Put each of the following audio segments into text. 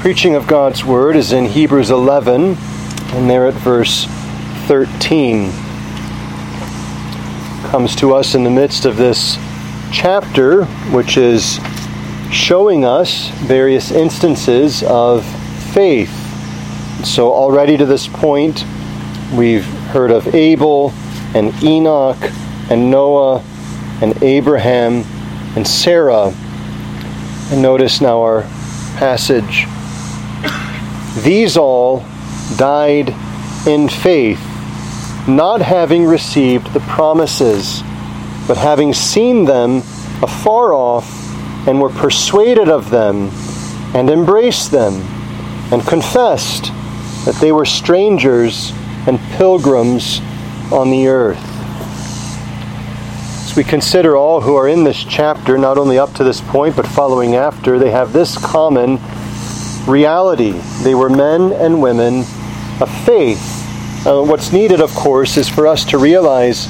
preaching of God's Word is in Hebrews 11, and there at verse 13. Comes to us in the midst of this chapter, which is showing us various instances of faith. So, already to this point, we've heard of Abel and Enoch and Noah and Abraham and Sarah. And notice now our passage these all died in faith, not having received the promises, but having seen them afar off, and were persuaded of them, and embraced them, and confessed that they were strangers and pilgrims on the earth. As we consider all who are in this chapter, not only up to this point, but following after, they have this common reality. They were men and women of faith. Uh, what's needed, of course, is for us to realize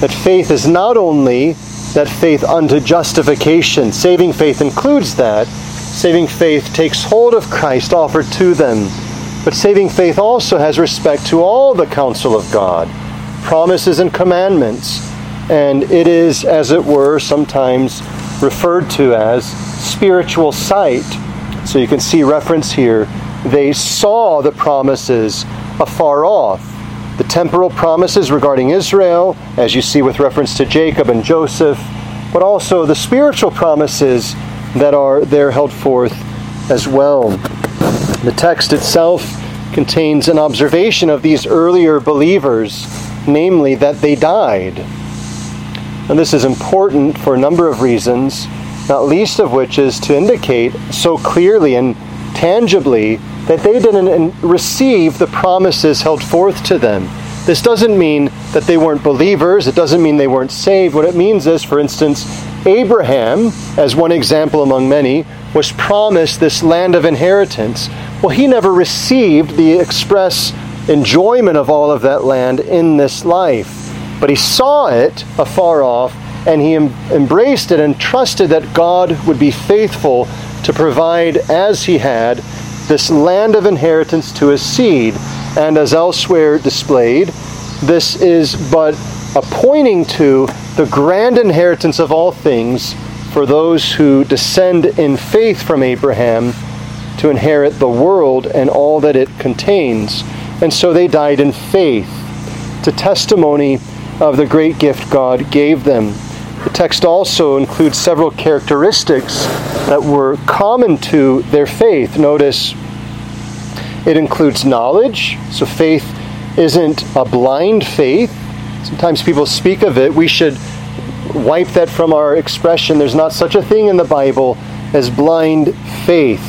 that faith is not only that faith unto justification, saving faith includes that. Saving faith takes hold of Christ offered to them. But saving faith also has respect to all the counsel of God, promises and commandments. And it is, as it were, sometimes referred to as spiritual sight so you can see reference here. They saw the promises afar off. The temporal promises regarding Israel, as you see with reference to Jacob and Joseph, but also the spiritual promises that are there held forth as well. The text itself contains an observation of these earlier believers, namely that they died. And this is important for a number of reasons not least of which is to indicate so clearly and tangibly that they didn't receive the promises held forth to them. This doesn't mean that they weren't believers, it doesn't mean they weren't saved. What it means is, for instance, Abraham, as one example among many, was promised this land of inheritance. Well, he never received the express enjoyment of all of that land in this life, but he saw it afar off and he em- embraced it and trusted that God would be faithful to provide, as he had, this land of inheritance to his seed. And as elsewhere displayed, this is but a pointing to the grand inheritance of all things for those who descend in faith from Abraham to inherit the world and all that it contains. And so they died in faith, to testimony of the great gift God gave them. The text also includes several characteristics that were common to their faith. Notice it includes knowledge, so faith isn't a blind faith. Sometimes people speak of it. We should wipe that from our expression. There's not such a thing in the Bible as blind faith.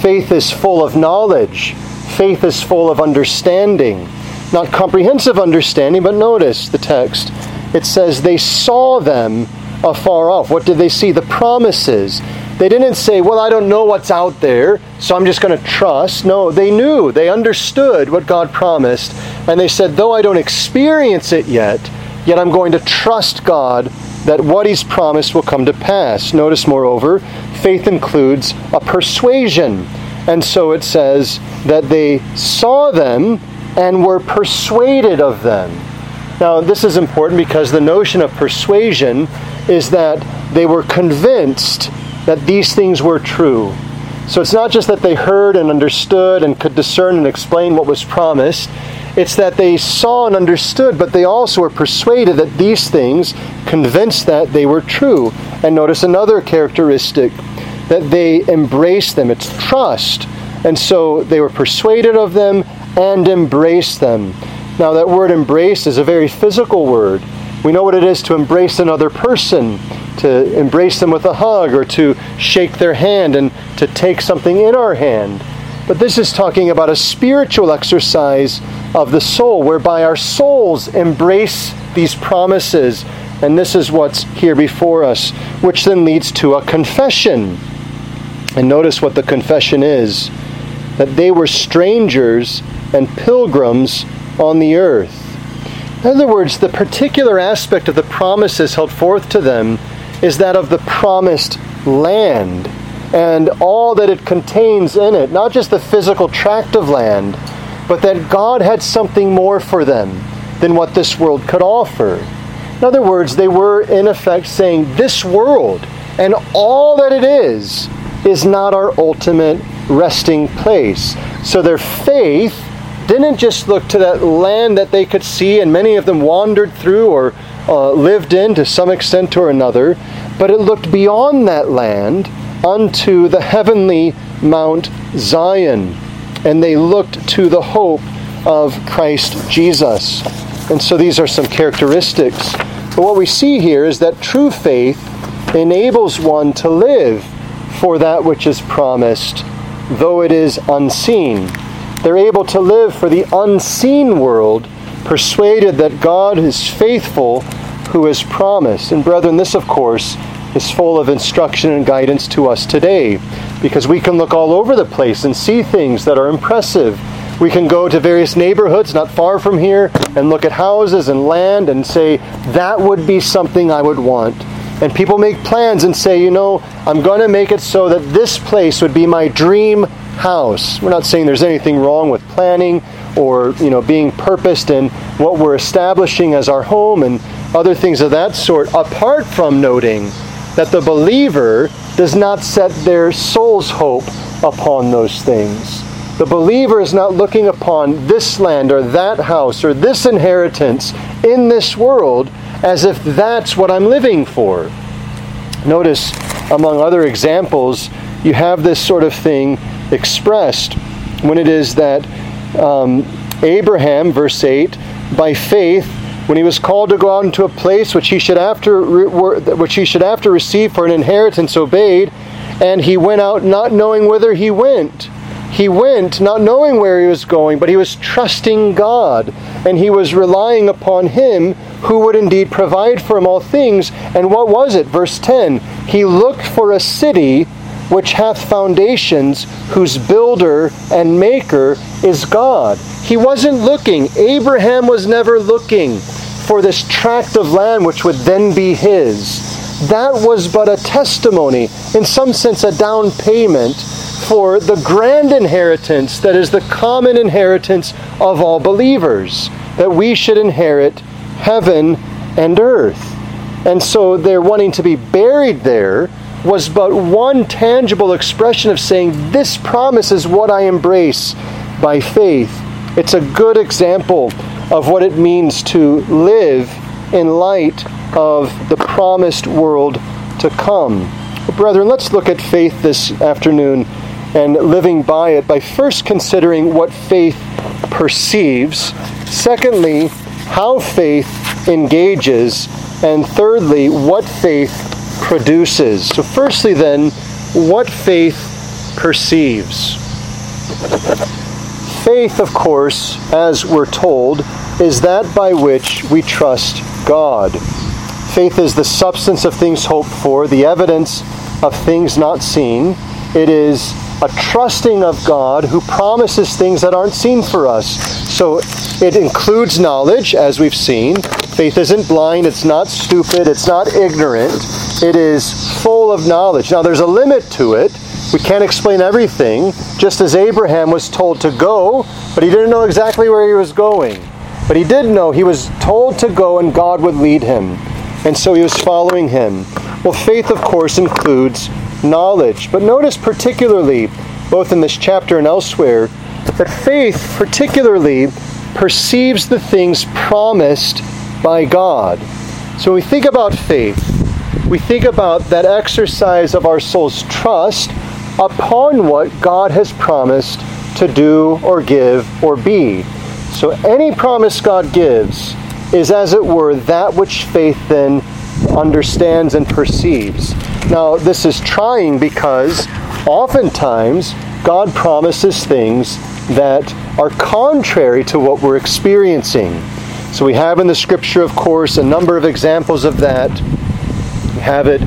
Faith is full of knowledge, faith is full of understanding. Not comprehensive understanding, but notice the text it says they saw them afar off. What did they see? The promises. They didn't say, Well, I don't know what's out there, so I'm just going to trust. No, they knew, they understood what God promised, and they said, Though I don't experience it yet, yet I'm going to trust God that what He's promised will come to pass. Notice, moreover, faith includes a persuasion. And so it says that they saw them and were persuaded of them. Now, this is important because the notion of persuasion is that they were convinced that these things were true. So it's not just that they heard and understood and could discern and explain what was promised. It's that they saw and understood, but they also were persuaded that these things, convinced that they were true. And notice another characteristic that they embraced them. It's trust. And so they were persuaded of them and embraced them. Now, that word embrace is a very physical word. We know what it is to embrace another person, to embrace them with a hug, or to shake their hand and to take something in our hand. But this is talking about a spiritual exercise of the soul, whereby our souls embrace these promises. And this is what's here before us, which then leads to a confession. And notice what the confession is that they were strangers and pilgrims on the earth. In other words, the particular aspect of the promises held forth to them is that of the promised land. and all that it contains in it, not just the physical tract of land, but that God had something more for them than what this world could offer. In other words, they were in effect saying, This world and all that it is is not our ultimate resting place. So their faith didn't just look to that land that they could see, and many of them wandered through or uh, lived in to some extent or another, but it looked beyond that land unto the heavenly Mount Zion. And they looked to the hope of Christ Jesus. And so these are some characteristics. But what we see here is that true faith enables one to live for that which is promised, though it is unseen. They're able to live for the unseen world, persuaded that God is faithful who has promised. And brethren, this, of course, is full of instruction and guidance to us today, because we can look all over the place and see things that are impressive. We can go to various neighborhoods not far from here and look at houses and land and say, that would be something I would want. And people make plans and say, you know, I'm going to make it so that this place would be my dream house. We're not saying there's anything wrong with planning or, you know, being purposed in what we're establishing as our home and other things of that sort, apart from noting that the believer does not set their soul's hope upon those things. The believer is not looking upon this land or that house or this inheritance in this world as if that's what I'm living for. Notice, among other examples, you have this sort of thing expressed when it is that um, Abraham, verse 8, by faith, when he was called to go out into a place which he should after which he should after receive for an inheritance, obeyed, and he went out not knowing whither he went. He went not knowing where he was going, but he was trusting God, and he was relying upon him who would indeed provide for him all things. And what was it? Verse 10 He looked for a city which hath foundations, whose builder and maker is God. He wasn't looking, Abraham was never looking for this tract of land which would then be his. That was but a testimony, in some sense, a down payment for the grand inheritance that is the common inheritance of all believers, that we should inherit heaven and earth. And so they're wanting to be buried there was but one tangible expression of saying, This promise is what I embrace by faith. It's a good example of what it means to live in light of the promised world to come. Brethren, let's look at faith this afternoon and living by it by first considering what faith perceives, secondly, how faith engages, and thirdly, what faith produces. So, firstly, then, what faith perceives. Faith, of course, as we're told, is that by which we trust God. Faith is the substance of things hoped for, the evidence of things not seen. It is a trusting of God who promises things that aren't seen for us. So it includes knowledge, as we've seen. Faith isn't blind, it's not stupid, it's not ignorant. It is full of knowledge. Now, there's a limit to it. We can't explain everything, just as Abraham was told to go, but he didn't know exactly where he was going. But he did know he was told to go and God would lead him. And so he was following him. Well, faith, of course, includes knowledge. But notice particularly, both in this chapter and elsewhere, that faith particularly perceives the things promised by God. So when we think about faith, we think about that exercise of our soul's trust upon what God has promised to do or give or be. So any promise God gives is, as it were, that which faith then understands and perceives. Now, this is trying because oftentimes God promises things that are contrary to what we're experiencing. So we have in the scripture, of course, a number of examples of that. You have it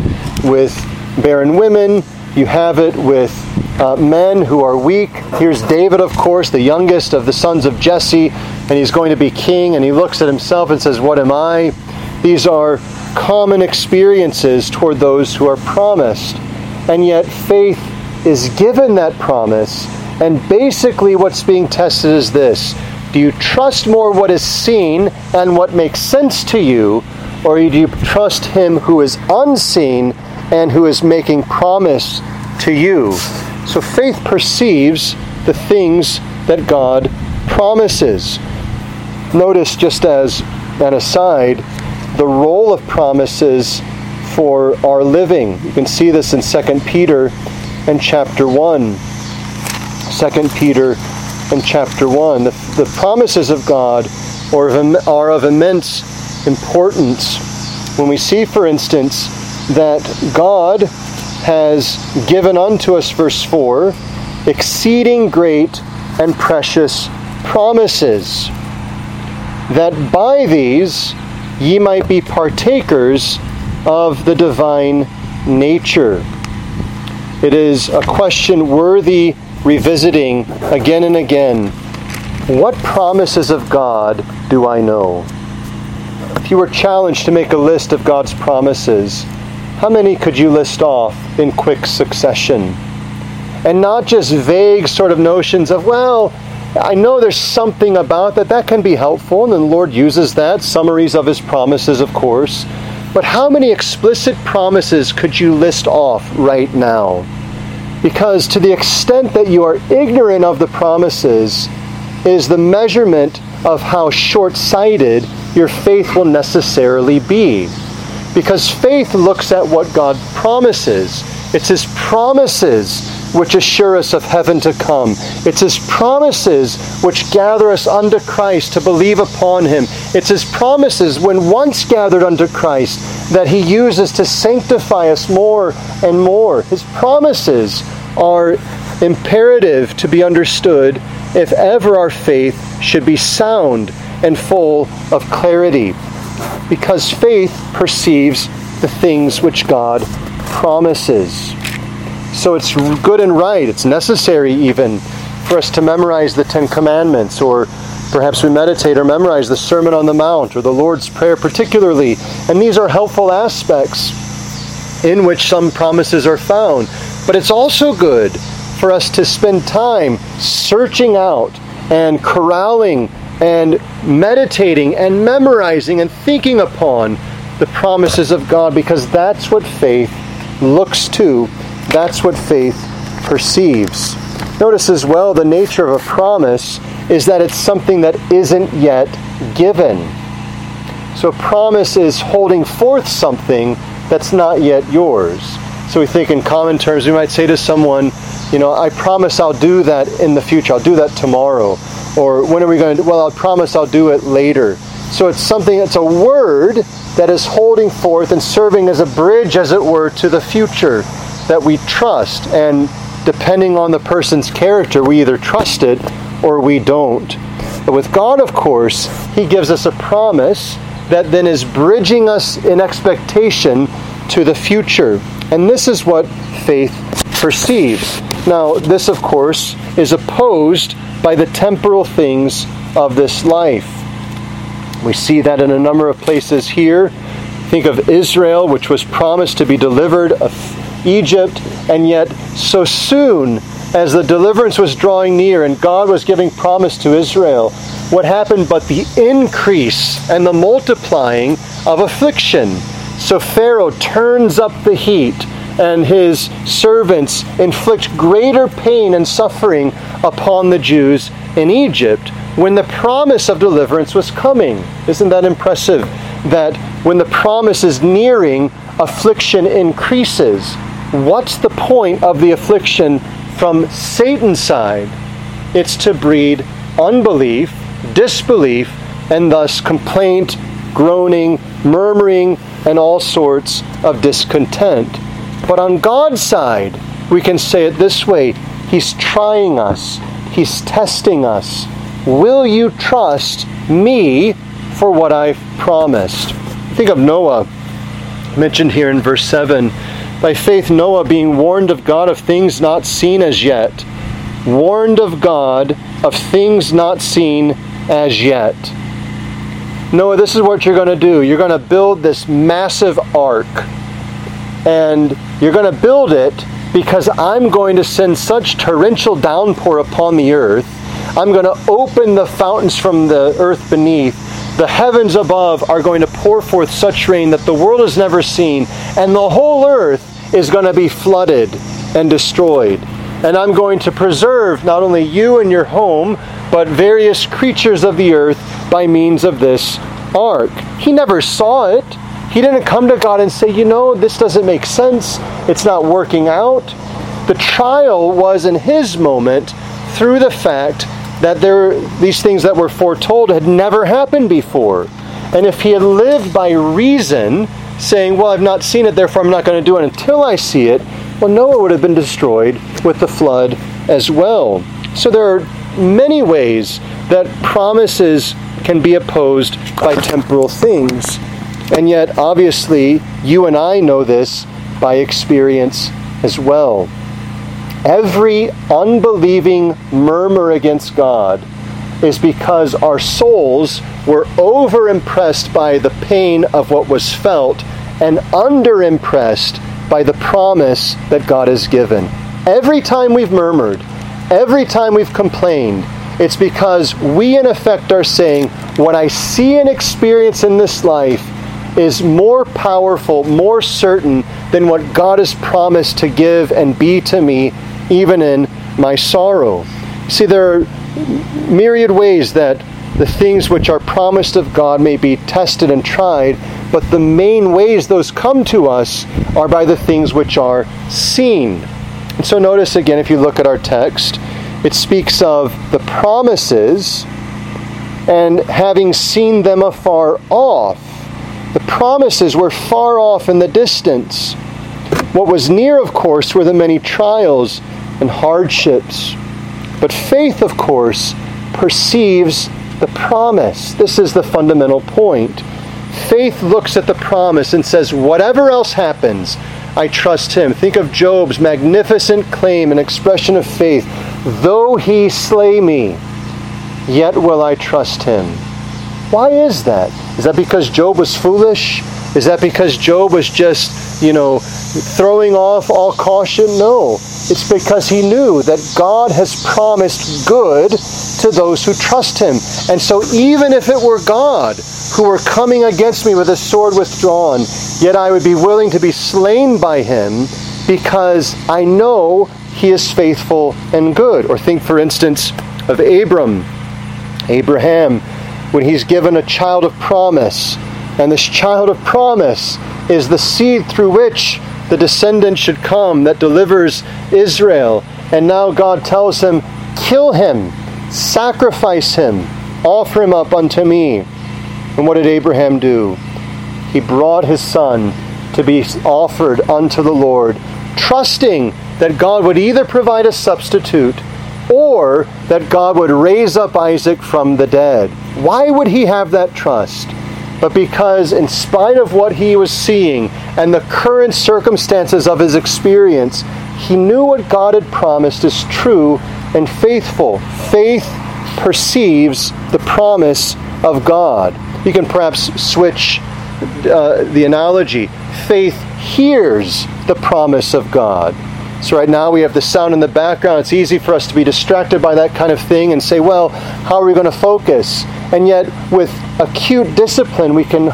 with barren women, you have it with uh, men who are weak. Here's David, of course, the youngest of the sons of Jesse, and he's going to be king, and he looks at himself and says, What am I? These are common experiences toward those who are promised. And yet, faith is given that promise. And basically, what's being tested is this Do you trust more what is seen and what makes sense to you, or do you trust him who is unseen and who is making promise to you? So faith perceives the things that God promises. Notice, just as an aside, the role of promises for our living. You can see this in 2 Peter and chapter 1. 2 Peter and chapter 1. The, the promises of God are of, are of immense importance. When we see, for instance, that God has given unto us, verse 4, exceeding great and precious promises, that by these ye might be partakers of the divine nature. It is a question worthy revisiting again and again. What promises of God do I know? If you were challenged to make a list of God's promises, how many could you list off in quick succession? And not just vague sort of notions of, well, I know there's something about that. That can be helpful, and the Lord uses that. Summaries of His promises, of course. But how many explicit promises could you list off right now? Because to the extent that you are ignorant of the promises, is the measurement of how short sighted your faith will necessarily be. Because faith looks at what God promises, it's His promises which assure us of heaven to come. It's His promises which gather us unto Christ to believe upon Him. It's His promises, when once gathered unto Christ, that He uses to sanctify us more and more. His promises are imperative to be understood if ever our faith should be sound and full of clarity. Because faith perceives the things which God promises. So it's good and right, it's necessary even for us to memorize the Ten Commandments, or perhaps we meditate or memorize the Sermon on the Mount or the Lord's Prayer, particularly. And these are helpful aspects in which some promises are found. But it's also good for us to spend time searching out and corralling and meditating and memorizing and thinking upon the promises of God because that's what faith looks to that's what faith perceives. Notice as well the nature of a promise is that it's something that isn't yet given. So promise is holding forth something that's not yet yours. So we think in common terms, we might say to someone, you know, I promise I'll do that in the future. I'll do that tomorrow. Or when are we going to Well, I'll promise I'll do it later. So it's something, it's a word that is holding forth and serving as a bridge, as it were, to the future that we trust. And depending on the person's character, we either trust it or we don't. But with God, of course, He gives us a promise that then is bridging us in expectation to the future. And this is what faith perceives. Now, this, of course, is opposed by the temporal things of this life. We see that in a number of places here. Think of Israel, which was promised to be delivered of Egypt, and yet so soon as the deliverance was drawing near and God was giving promise to Israel, what happened but the increase and the multiplying of affliction? So Pharaoh turns up the heat and his servants inflict greater pain and suffering upon the Jews in Egypt when the promise of deliverance was coming. Isn't that impressive? That when the promise is nearing, affliction increases. What's the point of the affliction from Satan's side? It's to breed unbelief, disbelief, and thus complaint, groaning, murmuring, and all sorts of discontent. But on God's side, we can say it this way He's trying us, He's testing us. Will you trust me for what I've promised? Think of Noah, mentioned here in verse 7. By faith, Noah, being warned of God of things not seen as yet, warned of God of things not seen as yet. Noah, this is what you're going to do. You're going to build this massive ark. And you're going to build it because I'm going to send such torrential downpour upon the earth. I'm going to open the fountains from the earth beneath. The heavens above are going to pour forth such rain that the world has never seen, and the whole earth is going to be flooded and destroyed. And I'm going to preserve not only you and your home, but various creatures of the earth by means of this ark. He never saw it. He didn't come to God and say, you know, this doesn't make sense. It's not working out. The trial was in his moment through the fact that there these things that were foretold had never happened before. And if he had lived by reason, saying, Well, I've not seen it, therefore I'm not going to do it until I see it, well, Noah would have been destroyed with the flood as well. So there are many ways that promises can be opposed by temporal things. And yet, obviously, you and I know this by experience as well. Every unbelieving murmur against God is because our souls were over impressed by the pain of what was felt and under impressed by the promise that God has given. Every time we've murmured, every time we've complained, it's because we, in effect, are saying, What I see and experience in this life is more powerful, more certain than what God has promised to give and be to me, even in my sorrow. See, there are myriad ways that the things which are promised of God may be tested and tried, but the main ways those come to us are by the things which are seen. And so notice again, if you look at our text, it speaks of the promises and having seen them afar off. The promises were far off in the distance. What was near, of course, were the many trials and hardships. But faith, of course, perceives the promise. This is the fundamental point. Faith looks at the promise and says, whatever else happens, I trust him. Think of Job's magnificent claim and expression of faith. Though he slay me, yet will I trust him. Why is that? Is that because Job was foolish? Is that because Job was just, you know, throwing off all caution? No. It's because he knew that God has promised good to those who trust him. And so even if it were God who were coming against me with a sword withdrawn, yet I would be willing to be slain by him because I know he is faithful and good. Or think, for instance, of Abram, Abraham, when he's given a child of promise. And this child of promise is the seed through which the descendant should come that delivers Israel. And now God tells him, Kill him, sacrifice him, offer him up unto me. And what did Abraham do? He brought his son to be offered unto the Lord, trusting that God would either provide a substitute or that God would raise up Isaac from the dead. Why would he have that trust? But because, in spite of what he was seeing and the current circumstances of his experience, he knew what God had promised is true and faithful. Faith perceives the promise of God. You can perhaps switch uh, the analogy. Faith hears the promise of God. So, right now we have the sound in the background. It's easy for us to be distracted by that kind of thing and say, well, how are we going to focus? And yet, with acute discipline, we can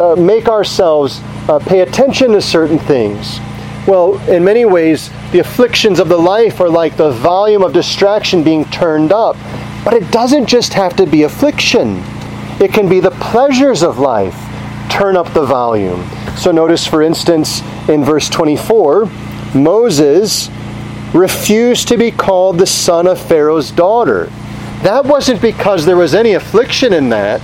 uh, make ourselves uh, pay attention to certain things. Well, in many ways, the afflictions of the life are like the volume of distraction being turned up. But it doesn't just have to be affliction. It can be the pleasures of life. Turn up the volume. So notice, for instance, in verse 24, Moses refused to be called the son of Pharaoh's daughter. That wasn't because there was any affliction in that.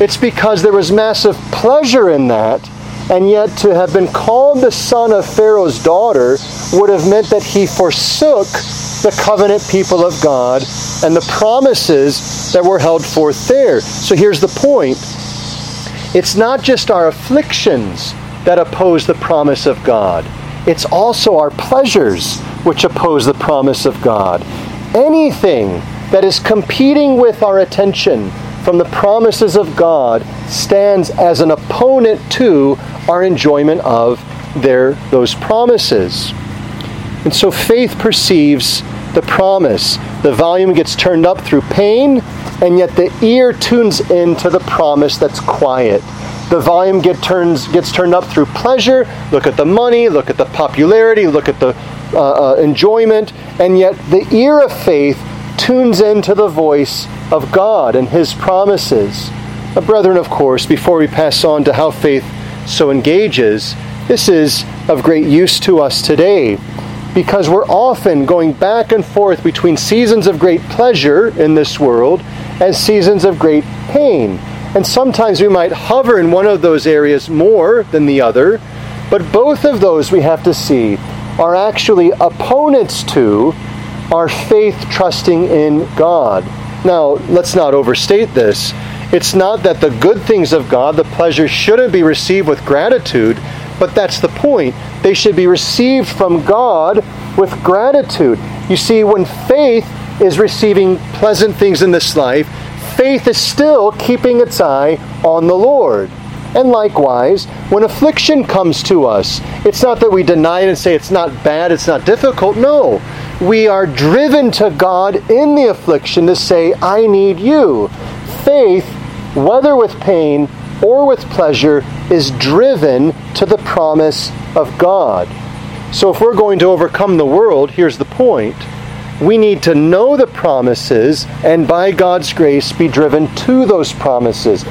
It's because there was massive pleasure in that. And yet, to have been called the son of Pharaoh's daughter would have meant that he forsook the covenant people of God and the promises that were held forth there. So here's the point it's not just our afflictions that oppose the promise of God, it's also our pleasures which oppose the promise of God. Anything that is competing with our attention from the promises of God stands as an opponent to our enjoyment of their those promises. And so faith perceives the promise. The volume gets turned up through pain, and yet the ear tunes into the promise that's quiet. The volume get turns, gets turned up through pleasure. Look at the money, look at the popularity, look at the uh, uh, enjoyment, and yet the ear of faith tunes into the voice of God and His promises. Uh, brethren, of course, before we pass on to how faith so engages, this is of great use to us today because we're often going back and forth between seasons of great pleasure in this world and seasons of great pain. And sometimes we might hover in one of those areas more than the other, but both of those we have to see are actually opponents to our faith trusting in God. Now, let's not overstate this. It's not that the good things of God, the pleasure, shouldn't be received with gratitude, but that's the point. They should be received from God with gratitude. You see, when faith is receiving pleasant things in this life, faith is still keeping its eye on the Lord. And likewise, when affliction comes to us, it's not that we deny it and say it's not bad, it's not difficult. No. We are driven to God in the affliction to say, I need you. Faith, whether with pain or with pleasure, is driven to the promise of God. So if we're going to overcome the world, here's the point. We need to know the promises and by God's grace be driven to those promises,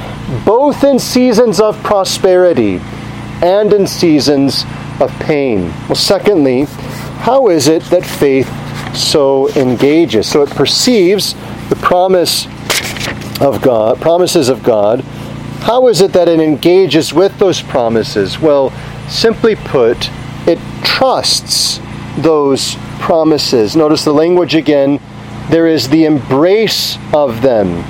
both in seasons of prosperity and in seasons of pain. Well, secondly, how is it that faith so engages? So it perceives the promise of God, promises of God how is it that it engages with those promises? Well, simply put, it trusts those promises. Notice the language again. There is the embrace of them.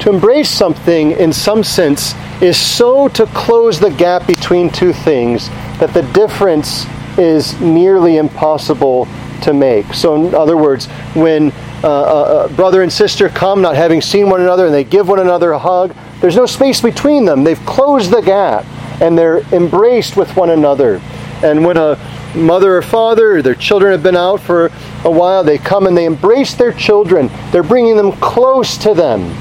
To embrace something, in some sense, is so to close the gap between two things that the difference is nearly impossible to make. So, in other words, when uh, uh, brother and sister come, not having seen one another, and they give one another a hug, there's no space between them. They've closed the gap and they're embraced with one another. And when a mother or father or their children have been out for a while, they come and they embrace their children. They're bringing them close to them.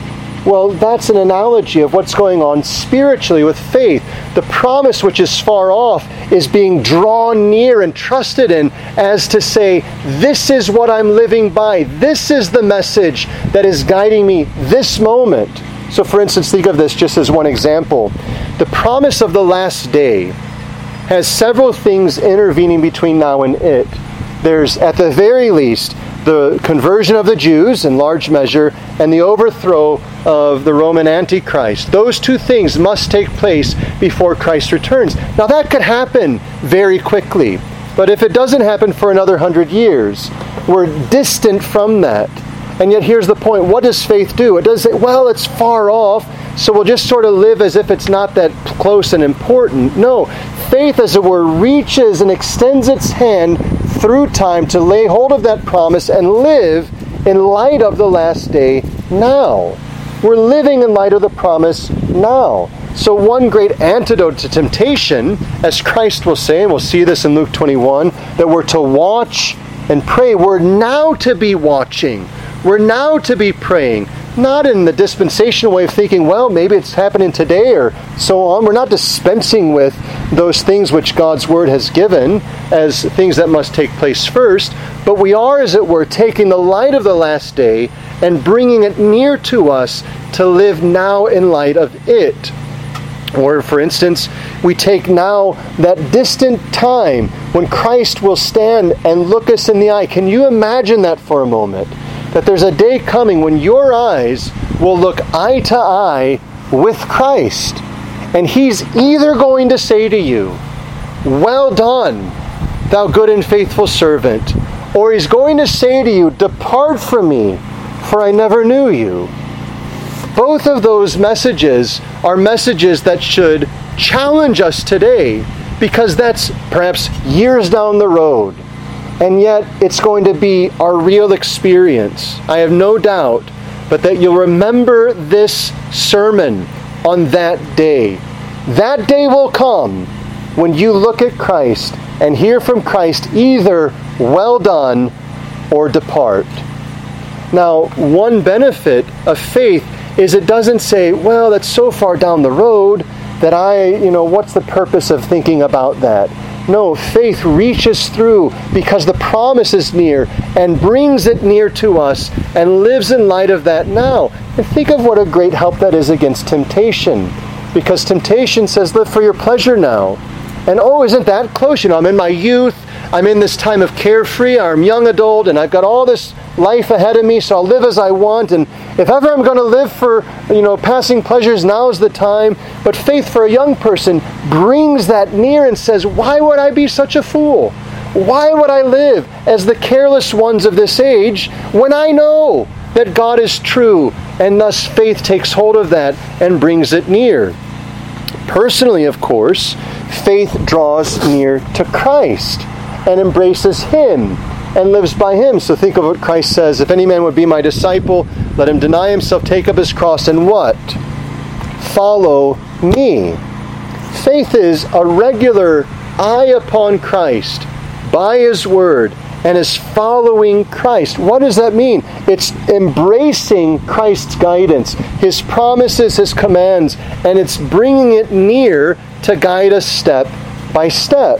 Well, that's an analogy of what's going on spiritually with faith. The promise which is far off is being drawn near and trusted in as to say, This is what I'm living by. This is the message that is guiding me this moment. So, for instance, think of this just as one example. The promise of the last day has several things intervening between now and it. There's, at the very least, the conversion of the Jews in large measure and the overthrow of the Roman Antichrist. Those two things must take place before Christ returns. Now, that could happen very quickly, but if it doesn't happen for another hundred years, we're distant from that. And yet, here's the point what does faith do? It does say, well, it's far off, so we'll just sort of live as if it's not that close and important. No, faith, as it were, reaches and extends its hand through time to lay hold of that promise and live in light of the last day now. We're living in light of the promise now. So, one great antidote to temptation, as Christ will say, and we'll see this in Luke 21, that we're to watch and pray. We're now to be watching. We're now to be praying, not in the dispensational way of thinking, well, maybe it's happening today or so on. We're not dispensing with those things which God's Word has given as things that must take place first, but we are, as it were, taking the light of the last day and bringing it near to us to live now in light of it. Or, for instance, we take now that distant time when Christ will stand and look us in the eye. Can you imagine that for a moment? That there's a day coming when your eyes will look eye to eye with Christ. And He's either going to say to you, Well done, thou good and faithful servant, or He's going to say to you, Depart from me, for I never knew you. Both of those messages are messages that should challenge us today because that's perhaps years down the road and yet it's going to be our real experience. I have no doubt, but that you'll remember this sermon on that day. That day will come when you look at Christ and hear from Christ either, well done, or depart. Now, one benefit of faith is it doesn't say, well, that's so far down the road that I, you know, what's the purpose of thinking about that? No, faith reaches through because the promise is near and brings it near to us and lives in light of that now. And think of what a great help that is against temptation. Because temptation says, live for your pleasure now. And oh, isn't that close? You know, I'm in my youth, I'm in this time of carefree, I'm young adult, and I've got all this life ahead of me, so I'll live as I want. And if ever I'm going to live for, you know, passing pleasures, now is the time. But faith for a young person brings that near and says, why would I be such a fool? Why would I live as the careless ones of this age when I know that God is true? And thus faith takes hold of that and brings it near. Personally, of course, faith draws near to Christ and embraces Him and lives by him. So think of what Christ says If any man would be my disciple, let him deny himself, take up his cross, and what? Follow me. Faith is a regular eye upon Christ by his word and is following Christ. What does that mean? It's embracing Christ's guidance, his promises, his commands, and it's bringing it near to guide us step by step.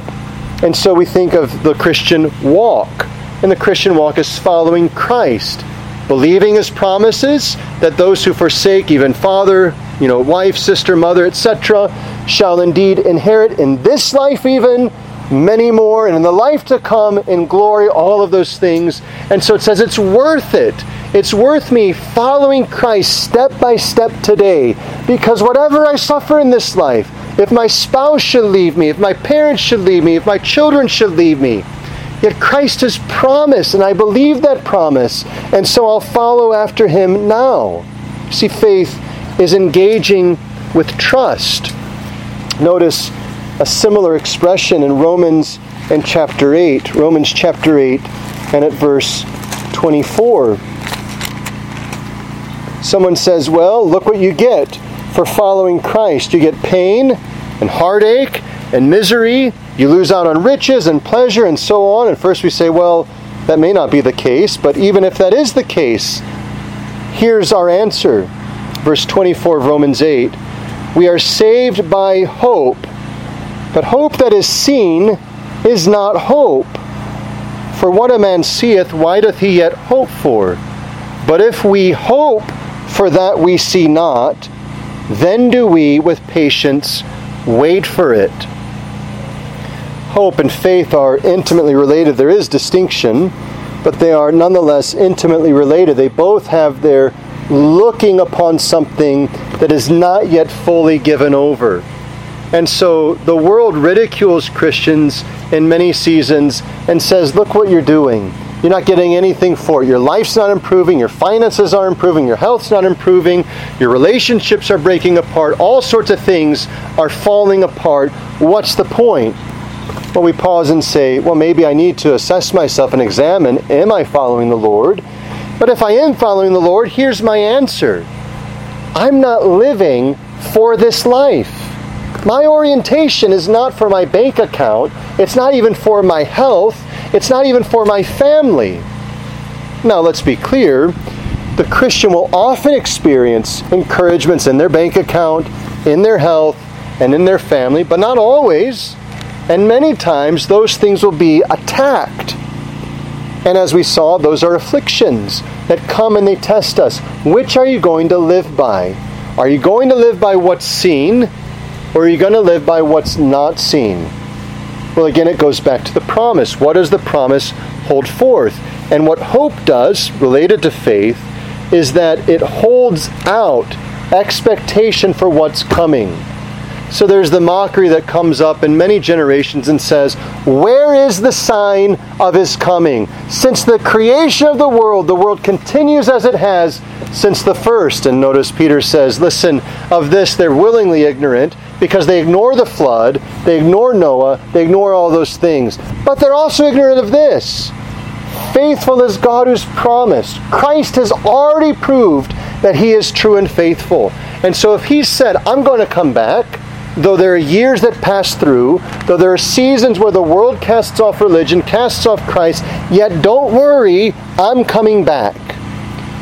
And so we think of the Christian walk And the Christian walk is following Christ, believing his promises that those who forsake even father, you know, wife, sister, mother, etc., shall indeed inherit in this life even many more, and in the life to come in glory, all of those things. And so it says it's worth it. It's worth me following Christ step by step today, because whatever I suffer in this life, if my spouse should leave me, if my parents should leave me, if my children should leave me, Yet Christ has promised, and I believe that promise, and so I'll follow after him now. See, faith is engaging with trust. Notice a similar expression in Romans in chapter 8, Romans chapter 8, and at verse 24. Someone says, Well, look what you get for following Christ. You get pain and heartache and misery you lose out on riches and pleasure and so on. And first we say, well, that may not be the case, but even if that is the case, here's our answer. Verse 24 of Romans 8 We are saved by hope, but hope that is seen is not hope. For what a man seeth, why doth he yet hope for? But if we hope for that we see not, then do we with patience wait for it hope and faith are intimately related. There is distinction, but they are nonetheless intimately related. They both have their looking upon something that is not yet fully given over. And so the world ridicules Christians in many seasons and says, Look what you're doing. You're not getting anything for it. Your life's not improving. Your finances are improving. Your health's not improving. Your relationships are breaking apart. All sorts of things are falling apart. What's the point? Well, we pause and say, well, maybe I need to assess myself and examine am I following the Lord? But if I am following the Lord, here's my answer I'm not living for this life. My orientation is not for my bank account, it's not even for my health, it's not even for my family. Now, let's be clear the Christian will often experience encouragements in their bank account, in their health, and in their family, but not always. And many times those things will be attacked. And as we saw, those are afflictions that come and they test us. Which are you going to live by? Are you going to live by what's seen, or are you going to live by what's not seen? Well, again, it goes back to the promise. What does the promise hold forth? And what hope does, related to faith, is that it holds out expectation for what's coming. So there's the mockery that comes up in many generations and says, Where is the sign of his coming? Since the creation of the world, the world continues as it has since the first. And notice Peter says, Listen, of this they're willingly ignorant because they ignore the flood, they ignore Noah, they ignore all those things. But they're also ignorant of this. Faithful is God who's promised. Christ has already proved that he is true and faithful. And so if he said, I'm going to come back, though there are years that pass through, though there are seasons where the world casts off religion, casts off Christ, yet don't worry, I'm coming back.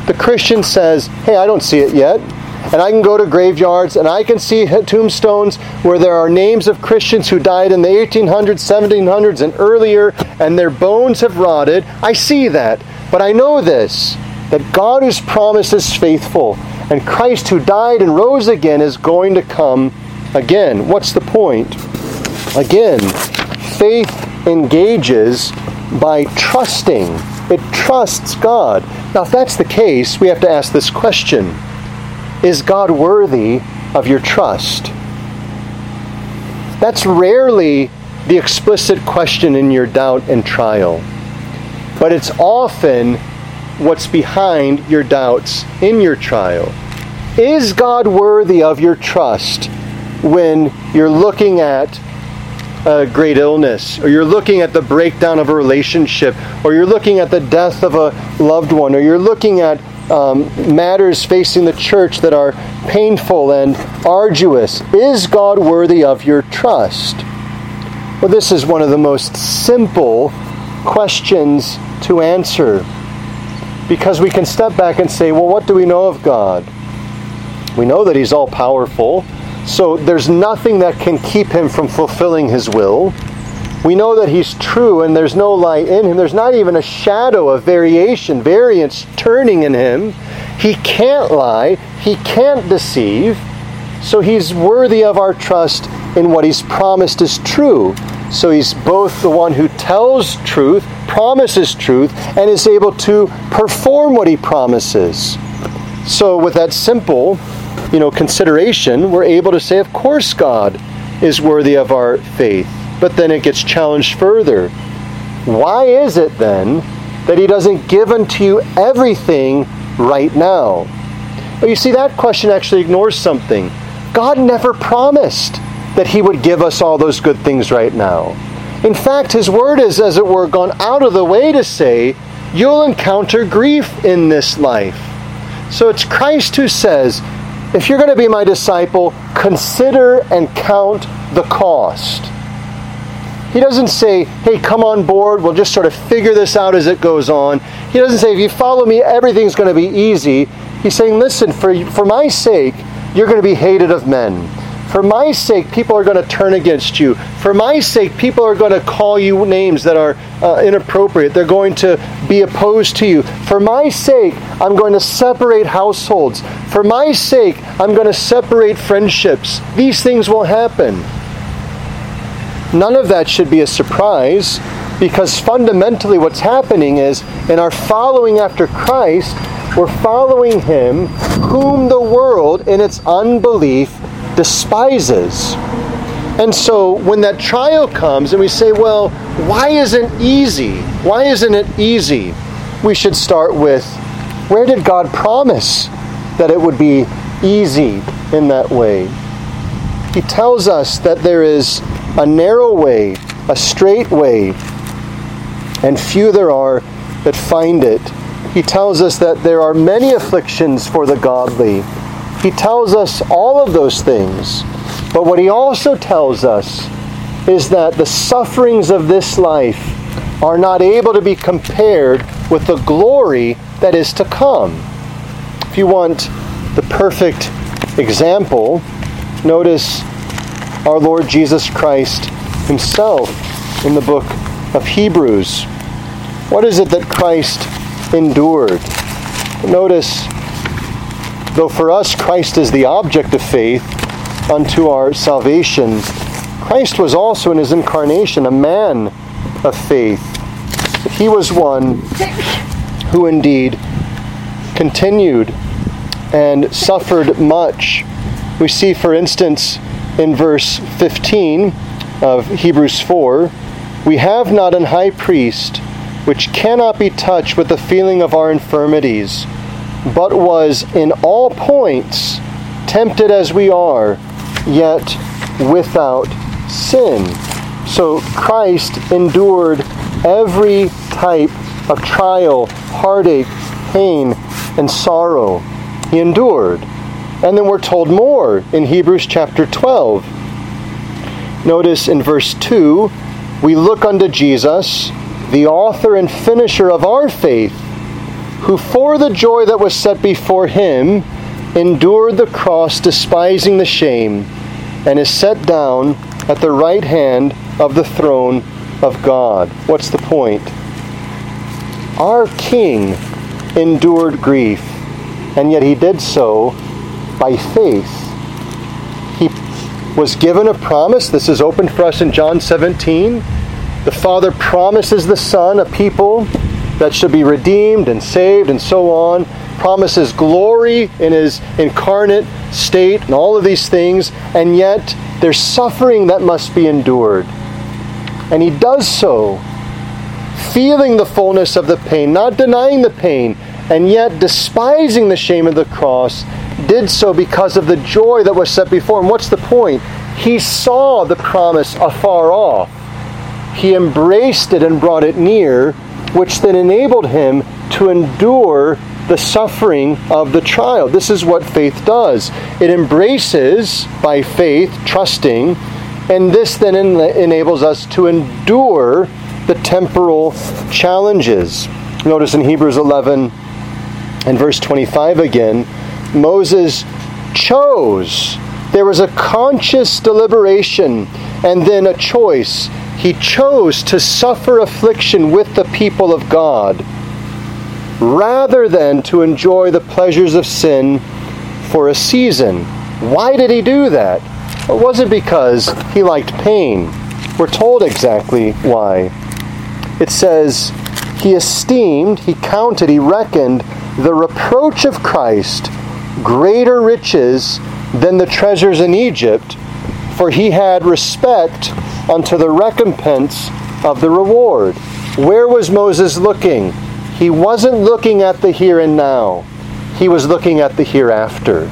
The Christian says, Hey, I don't see it yet. And I can go to graveyards and I can see tombstones where there are names of Christians who died in the 1800s, 1700s, and earlier, and their bones have rotted. I see that. But I know this that God whose promise is faithful, and Christ who died and rose again is going to come again. What's the point? Again, faith engages by trusting. It trusts God. Now, if that's the case, we have to ask this question Is God worthy of your trust? That's rarely the explicit question in your doubt and trial, but it's often what's behind your doubts in your trial. Is God worthy of your trust when you're looking at a great illness, or you're looking at the breakdown of a relationship, or you're looking at the death of a loved one, or you're looking at um, matters facing the church that are painful and arduous? Is God worthy of your trust? Well, this is one of the most simple questions to answer because we can step back and say, well, what do we know of God? We know that He's all powerful, so there's nothing that can keep Him from fulfilling His will. We know that He's true and there's no lie in Him. There's not even a shadow of variation, variance turning in Him. He can't lie, He can't deceive, so He's worthy of our trust in what He's promised is true. So He's both the one who tells truth promises truth and is able to perform what he promises. So with that simple, you know, consideration, we're able to say of course God is worthy of our faith. But then it gets challenged further. Why is it then that he doesn't give unto you everything right now? Well, you see, that question actually ignores something. God never promised that he would give us all those good things right now. In fact, his word is, as it were, gone out of the way to say, you'll encounter grief in this life. So it's Christ who says, if you're going to be my disciple, consider and count the cost. He doesn't say, hey, come on board, we'll just sort of figure this out as it goes on. He doesn't say, if you follow me, everything's going to be easy. He's saying, listen, for, for my sake, you're going to be hated of men. For my sake, people are going to turn against you. For my sake, people are going to call you names that are uh, inappropriate. They're going to be opposed to you. For my sake, I'm going to separate households. For my sake, I'm going to separate friendships. These things will happen. None of that should be a surprise because fundamentally what's happening is in our following after Christ, we're following Him whom the world in its unbelief despises. And so when that trial comes and we say, well, why isn't easy? Why isn't it easy? We should start with where did God promise that it would be easy in that way? He tells us that there is a narrow way, a straight way, and few there are that find it. He tells us that there are many afflictions for the godly he tells us all of those things. But what he also tells us is that the sufferings of this life are not able to be compared with the glory that is to come. If you want the perfect example, notice our Lord Jesus Christ himself in the book of Hebrews. What is it that Christ endured? Notice Though for us Christ is the object of faith unto our salvation, Christ was also in his incarnation a man of faith. He was one who indeed continued and suffered much. We see, for instance, in verse 15 of Hebrews 4, we have not an high priest which cannot be touched with the feeling of our infirmities but was in all points tempted as we are, yet without sin. So Christ endured every type of trial, heartache, pain, and sorrow. He endured. And then we're told more in Hebrews chapter 12. Notice in verse 2, we look unto Jesus, the author and finisher of our faith, who for the joy that was set before him endured the cross, despising the shame, and is set down at the right hand of the throne of God. What's the point? Our King endured grief, and yet he did so by faith. He was given a promise. This is open for us in John 17. The Father promises the Son a people that should be redeemed and saved and so on. Promises glory in his incarnate state and all of these things, and yet there's suffering that must be endured. And he does so, feeling the fullness of the pain, not denying the pain, and yet despising the shame of the cross, did so because of the joy that was set before him. What's the point? He saw the promise afar off. He embraced it and brought it near, which then enabled him to endure the suffering of the trial. This is what faith does it embraces by faith, trusting, and this then en- enables us to endure the temporal challenges. Notice in Hebrews 11 and verse 25 again, Moses chose. There was a conscious deliberation and then a choice. He chose to suffer affliction with the people of God rather than to enjoy the pleasures of sin for a season. Why did he do that? It wasn't because he liked pain. We're told exactly why. It says, He esteemed, he counted, he reckoned the reproach of Christ greater riches than the treasures in Egypt, for he had respect unto the recompense of the reward. Where was Moses looking? He wasn't looking at the here and now, he was looking at the hereafter.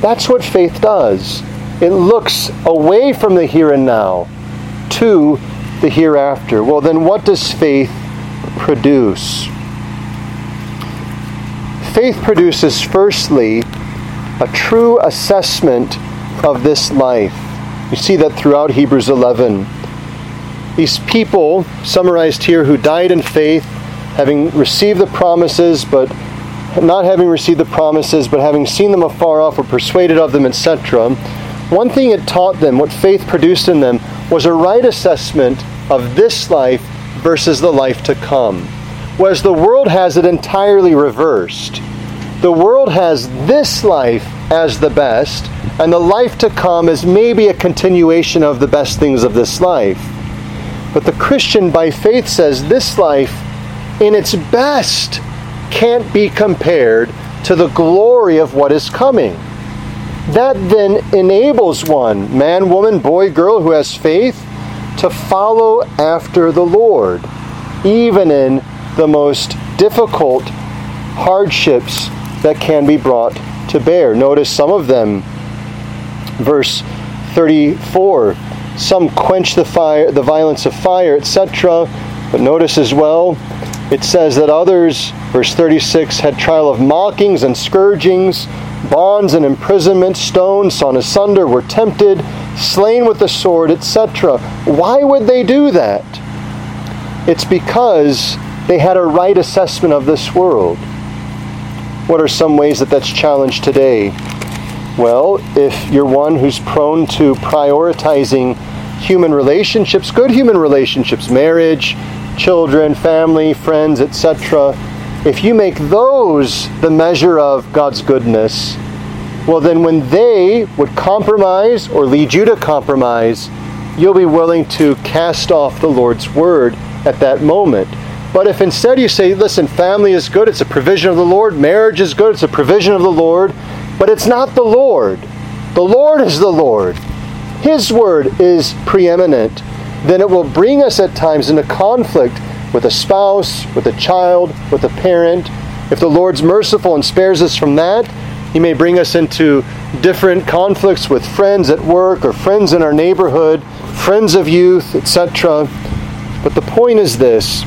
That's what faith does. It looks away from the here and now to the hereafter. Well, then, what does faith produce? Faith produces, firstly, a true assessment of this life. You see that throughout Hebrews 11. These people, summarized here, who died in faith, having received the promises, but not having received the promises, but having seen them afar off, or persuaded of them, etc. One thing it taught them, what faith produced in them, was a right assessment of this life versus the life to come. Whereas the world has it entirely reversed. The world has this life as the best, and the life to come is maybe a continuation of the best things of this life. But the Christian by faith says this life, in its best, can't be compared to the glory of what is coming. That then enables one, man, woman, boy, girl, who has faith, to follow after the Lord, even in the most difficult hardships that can be brought to bear. Notice some of them. Verse 34 some quench the fire the violence of fire etc but notice as well it says that others verse 36 had trial of mockings and scourgings bonds and imprisonment stones sawn asunder were tempted slain with the sword etc why would they do that it's because they had a right assessment of this world what are some ways that that's challenged today well, if you're one who's prone to prioritizing human relationships, good human relationships, marriage, children, family, friends, etc., if you make those the measure of God's goodness, well, then when they would compromise or lead you to compromise, you'll be willing to cast off the Lord's word at that moment. But if instead you say, listen, family is good, it's a provision of the Lord, marriage is good, it's a provision of the Lord, but it's not the Lord. The Lord is the Lord. His word is preeminent. Then it will bring us at times into conflict with a spouse, with a child, with a parent. If the Lord's merciful and spares us from that, He may bring us into different conflicts with friends at work or friends in our neighborhood, friends of youth, etc. But the point is this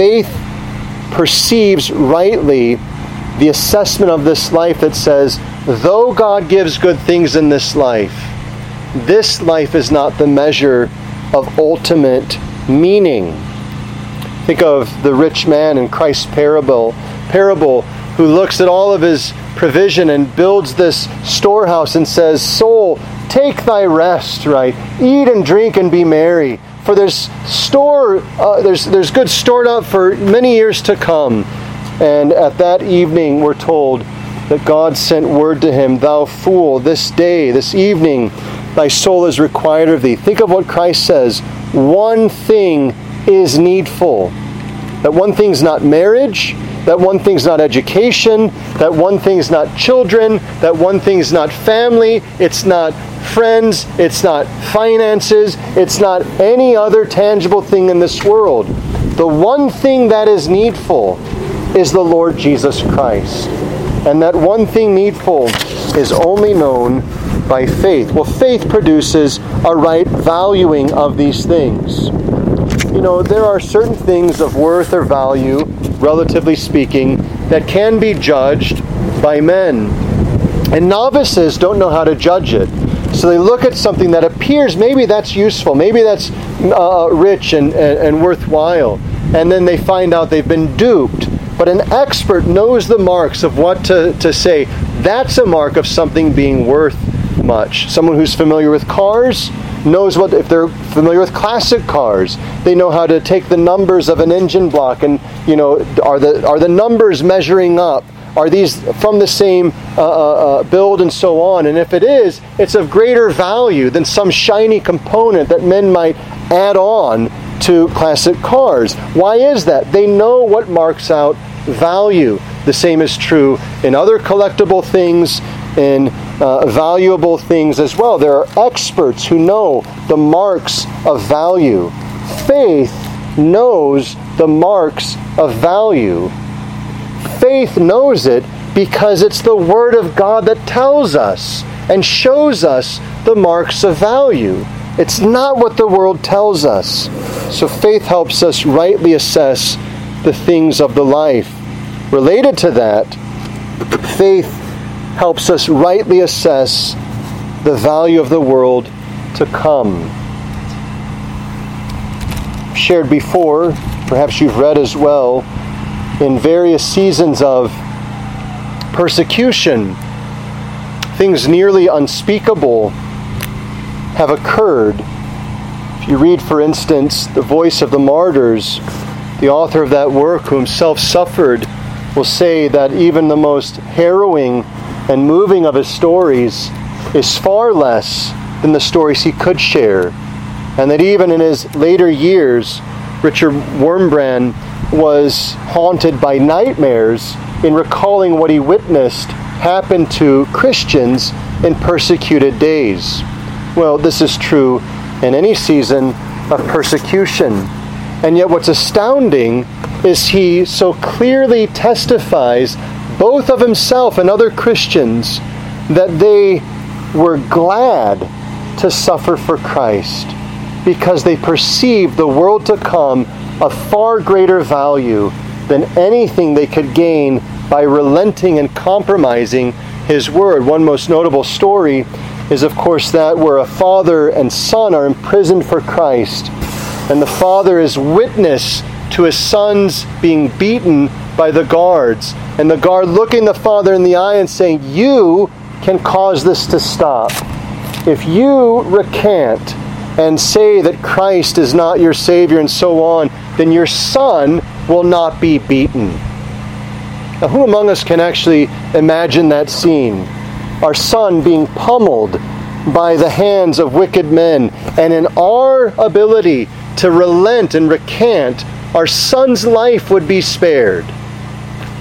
faith perceives rightly the assessment of this life that says, though God gives good things in this life, this life is not the measure of ultimate meaning. Think of the rich man in Christ's parable, parable who looks at all of his provision and builds this storehouse and says, Soul, take thy rest, right? Eat and drink and be merry. For there's store, uh, there's there's good stored up for many years to come. And at that evening, we're told that God sent word to him, Thou fool, this day, this evening, thy soul is required of thee. Think of what Christ says. One thing is needful. That one thing's not marriage, that one thing's not education, that one thing's not children, that one thing's not family, it's not friends, it's not finances, it's not any other tangible thing in this world. The one thing that is needful is the Lord Jesus Christ. And that one thing needful is only known by faith. Well, faith produces a right valuing of these things. You know, there are certain things of worth or value, relatively speaking, that can be judged by men. And novices don't know how to judge it. So they look at something that appears maybe that's useful, maybe that's uh, rich and, and, and worthwhile, and then they find out they've been duped but an expert knows the marks of what to, to say. That's a mark of something being worth much. Someone who's familiar with cars knows what, if they're familiar with classic cars, they know how to take the numbers of an engine block and, you know, are the, are the numbers measuring up? Are these from the same uh, uh, uh build and so on? And if it is, it's of greater value than some shiny component that men might add on to classic cars. Why is that? They know what marks out value. The same is true in other collectible things, in uh, valuable things as well. There are experts who know the marks of value. Faith knows the marks of value. Faith knows it because it's the Word of God that tells us and shows us the marks of value. It's not what the world tells us. So faith helps us rightly assess the things of the life. Related to that, faith helps us rightly assess the value of the world to come. Shared before, perhaps you've read as well, in various seasons of persecution, things nearly unspeakable have occurred. If you read, for instance, The Voice of the Martyrs, the author of that work, who himself suffered, will say that even the most harrowing and moving of his stories is far less than the stories he could share. And that even in his later years, Richard Wurmbrand was haunted by nightmares in recalling what he witnessed happen to Christians in persecuted days. Well, this is true in any season of persecution. And yet, what's astounding is he so clearly testifies, both of himself and other Christians, that they were glad to suffer for Christ because they perceived the world to come of far greater value than anything they could gain by relenting and compromising his word. One most notable story is, of course, that where a father and son are imprisoned for Christ and the father is witness to his sons being beaten by the guards. And the guard looking the father in the eye and saying, You can cause this to stop. If you recant and say that Christ is not your Savior and so on, then your son will not be beaten. Now, who among us can actually imagine that scene? Our son being pummeled by the hands of wicked men, and in our ability to relent and recant, our son's life would be spared.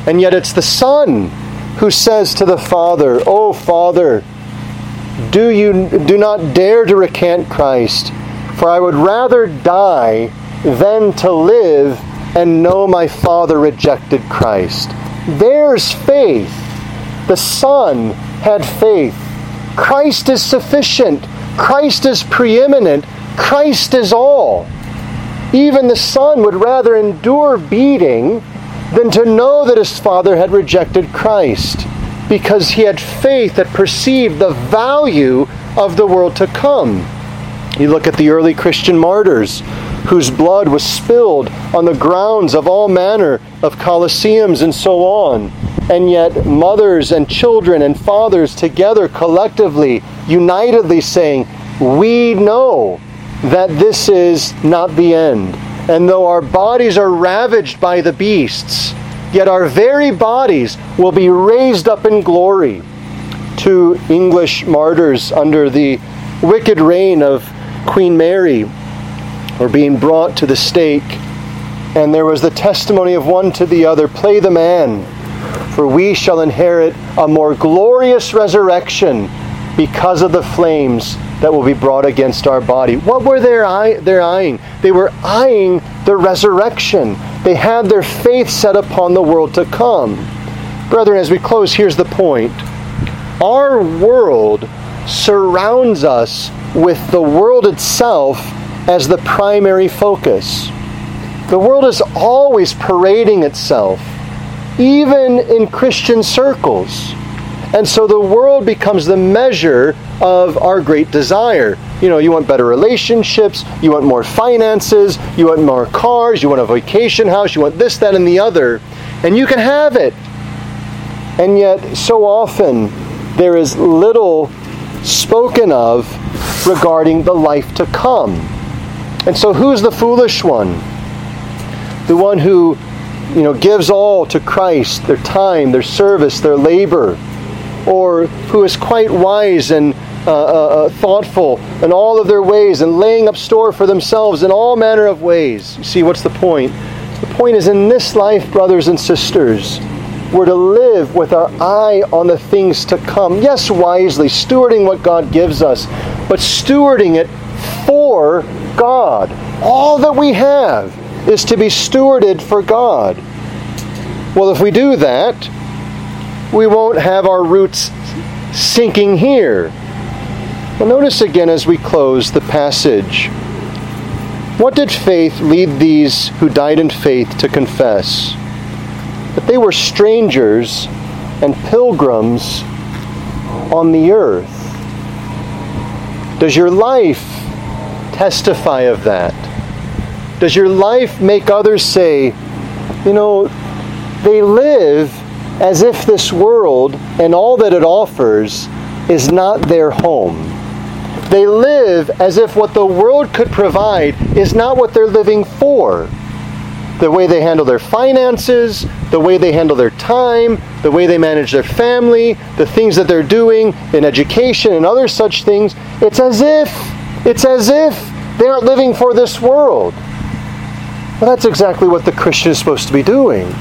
And yet it's the son who says to the father, "Oh father, do you do not dare to recant Christ, for I would rather die than to live and know my father rejected Christ." There's faith. The son had faith. Christ is sufficient. Christ is preeminent. Christ is all. Even the son would rather endure beating than to know that his father had rejected Christ. Because he had faith that perceived the value of the world to come. You look at the early Christian martyrs whose blood was spilled on the grounds of all manner of colosseums and so on. And yet, mothers and children and fathers together collectively, unitedly saying, We know that this is not the end. And though our bodies are ravaged by the beasts, yet our very bodies will be raised up in glory. Two English martyrs under the wicked reign of Queen Mary were being brought to the stake, and there was the testimony of one to the other Play the man, for we shall inherit a more glorious resurrection because of the flames that will be brought against our body. What were they eyeing? They were eyeing the resurrection. They had their faith set upon the world to come. Brethren, as we close, here's the point. Our world surrounds us with the world itself as the primary focus. The world is always parading itself, even in Christian circles. And so the world becomes the measure of our great desire. You know, you want better relationships, you want more finances, you want more cars, you want a vacation house, you want this, that, and the other. And you can have it. And yet, so often, there is little spoken of regarding the life to come. And so, who's the foolish one? The one who, you know, gives all to Christ their time, their service, their labor, or who is quite wise and uh, uh, uh, thoughtful in all of their ways and laying up store for themselves in all manner of ways. You see, what's the point? The point is in this life, brothers and sisters, we're to live with our eye on the things to come. Yes, wisely, stewarding what God gives us, but stewarding it for God. All that we have is to be stewarded for God. Well, if we do that, we won't have our roots sinking here. Well, notice again as we close the passage. What did faith lead these who died in faith to confess? That they were strangers and pilgrims on the earth. Does your life testify of that? Does your life make others say, you know, they live as if this world and all that it offers is not their home? They live as if what the world could provide is not what they're living for. The way they handle their finances, the way they handle their time, the way they manage their family, the things that they're doing in education and other such things, it's as if it's as if they aren't living for this world. Well, that's exactly what the Christian is supposed to be doing.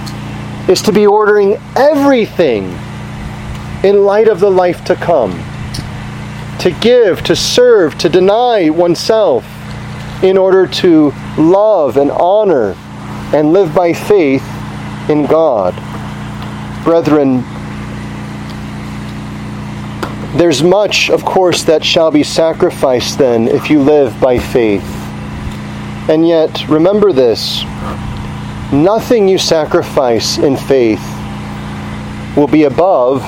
Is to be ordering everything in light of the life to come. To give, to serve, to deny oneself in order to love and honor and live by faith in God. Brethren, there's much, of course, that shall be sacrificed then if you live by faith. And yet, remember this nothing you sacrifice in faith will be above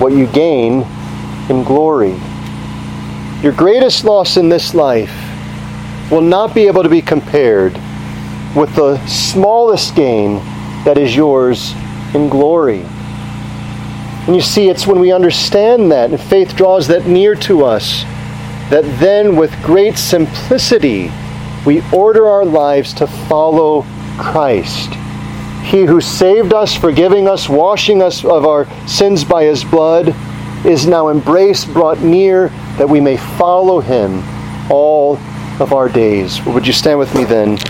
what you gain in glory. Your greatest loss in this life will not be able to be compared with the smallest gain that is yours in glory. And you see, it's when we understand that and faith draws that near to us that then, with great simplicity, we order our lives to follow Christ. He who saved us, forgiving us, washing us of our sins by his blood, is now embraced, brought near, that we may follow him all of our days. Would you stand with me then?